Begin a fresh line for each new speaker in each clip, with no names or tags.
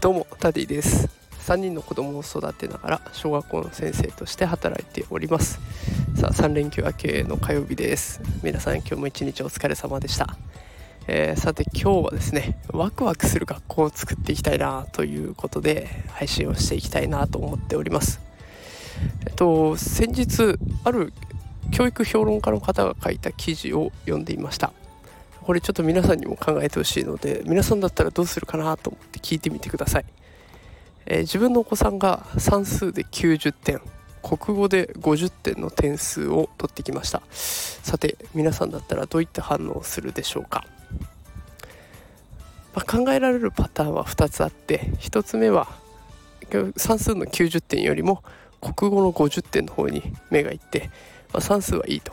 どうもタディです。3人の子供を育てながら小学校の先生として働いております。さあ3連休明けの火曜日です。皆さん今日も一日お疲れ様でした。えー、さて今日はですねワクワクする学校を作っていきたいなということで配信をしていきたいなと思っております。えっと先日ある教育評論家の方が書いた記事を読んでいました。これちょっと皆さんにも考えてほしいので皆さんだったらどうするかなと思って聞いてみてください、えー、自分のお子さんが算数で90点国語で50点の点数を取ってきました。さて皆さんだったらどういった反応をするでしょうか、まあ、考えられるパターンは2つあって1つ目は算数の90点よりも国語の50点の方に目がいって、まあ、算数はいいと。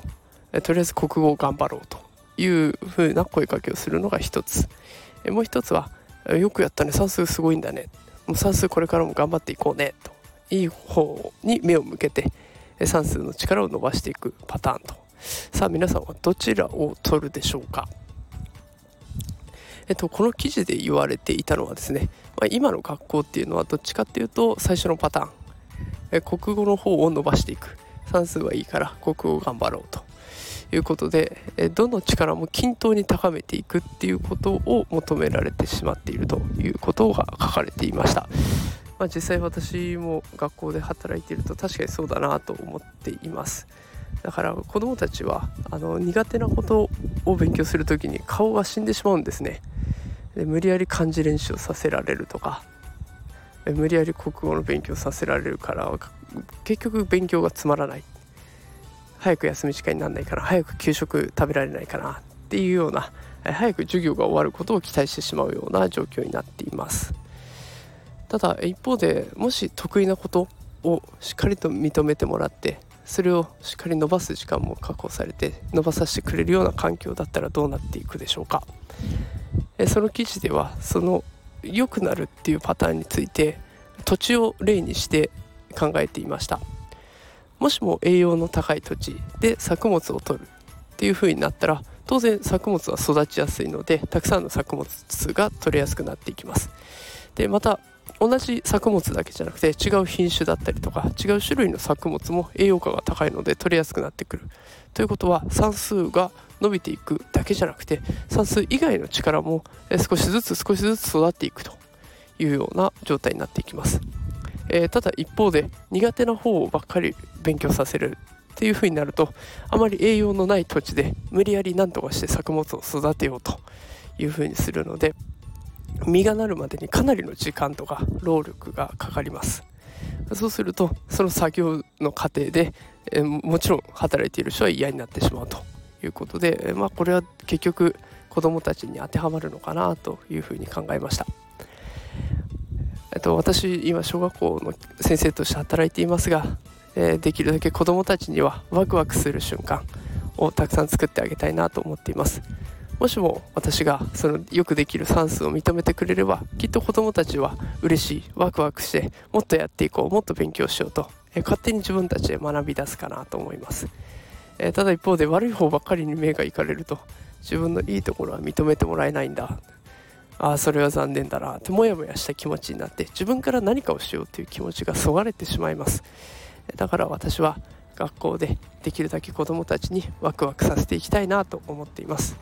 とりあえず国語を頑張ろうというふうな声かけをするのが一つ。もう一つはよくやったね算数すごいんだね。もう算数これからも頑張っていこうねと。いい方に目を向けて算数の力を伸ばしていくパターンと。さあ皆さんはどちらを取るでしょうか？えっと、この記事で言われていたのはですね、まあ、今の学校っていうのはどっちかっていうと最初のパターン。え国語の方を伸ばしていく。算数はいいから国語頑張ろうということでどの力も均等に高めていくっていうことを求められてしまっているということが書かれていました。まあ、実際私も学校で働いていると確かにそうだなと思っていますだから子どもたちはあの苦手なことを勉強する時に顔が死んでしまうんですねで無理やり漢字練習をさせられるとか無理やり国語の勉強させられるから結局勉強がつまらない。早く休み時間にならないかな早く給食食べられないかなっていうような早く授業が終わることを期待してしまうような状況になっています。ただ一方でもし得意なことをしっかりと認めてもらってそれをしっかり伸ばす時間も確保されて伸ばさせてくれるような環境だったらどうなっていくでしょうか。その記事ではその良くなるっていうパターンについて土地を例にして考えていました。もしも栄養の高い土地で作物を取るっていう風になったら当然作物は育ちやすいのでたくさんの作物が取れやすくなっていきます。でまた同じ作物だけじゃなくて違う品種だったりとか違う種類の作物も栄養価が高いので取れやすくなってくる。ということは算数が伸びていくだけじゃなくて算数以外の力も少しずつ少しずつ育っていくと。いうような状態になっていきますえー、ただ一方で苦手な方ばっかり勉強させるっていう風になるとあまり栄養のない土地で無理やり何とかして作物を育てようという風にするので実がなるまでにかなりの時間とか労力がかかりますそうするとその作業の過程で、えー、もちろん働いている人は嫌になってしまうということで、まあ、これは結局子どもたちに当てはまるのかなというふうに考えました。えっと、私今小学校の先生として働いていますが、えー、できるだけ子どもたちにはワクワクする瞬間をたくさん作ってあげたいなと思っています。もしも私がそのよくできる算数を認めてくれればきっと子どもたちは嬉しいワクワクしてもっとやっていこうもっと勉強しようと、えー、勝手に自分たちで学び出すかなと思います、えー、ただ一方で悪い方ばっかりに目がいかれると自分のいいところは認めてもらえないんだ。ああそれは残念だなってモヤモヤした気持ちになって自分から何かをしようという気持ちがそがれてしまいます。だから私は学校でできるだけ子どもたちにワクワクさせていきたいなと思っています。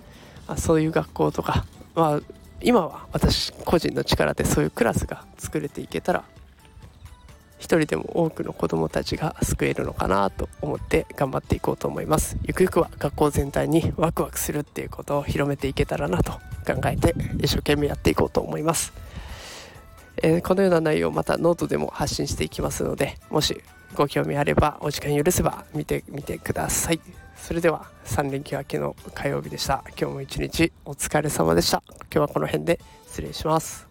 あそういう学校とか、まあ、今は私個人の力でそういうクラスが作れていけたら一人でも多くの子どもたちが救えるのかなと思って頑張っていこうと思います。ゆくゆくは学校全体にワクワクするっていうことを広めていけたらなと考えて一生懸命やっていこうと思います、えー、このような内容をまたノートでも発信していきますのでもしご興味あればお時間許せば見てみてください。それでは3連休明けの火曜日でした。今日も一日お疲れ様でした。今日はこの辺で失礼します。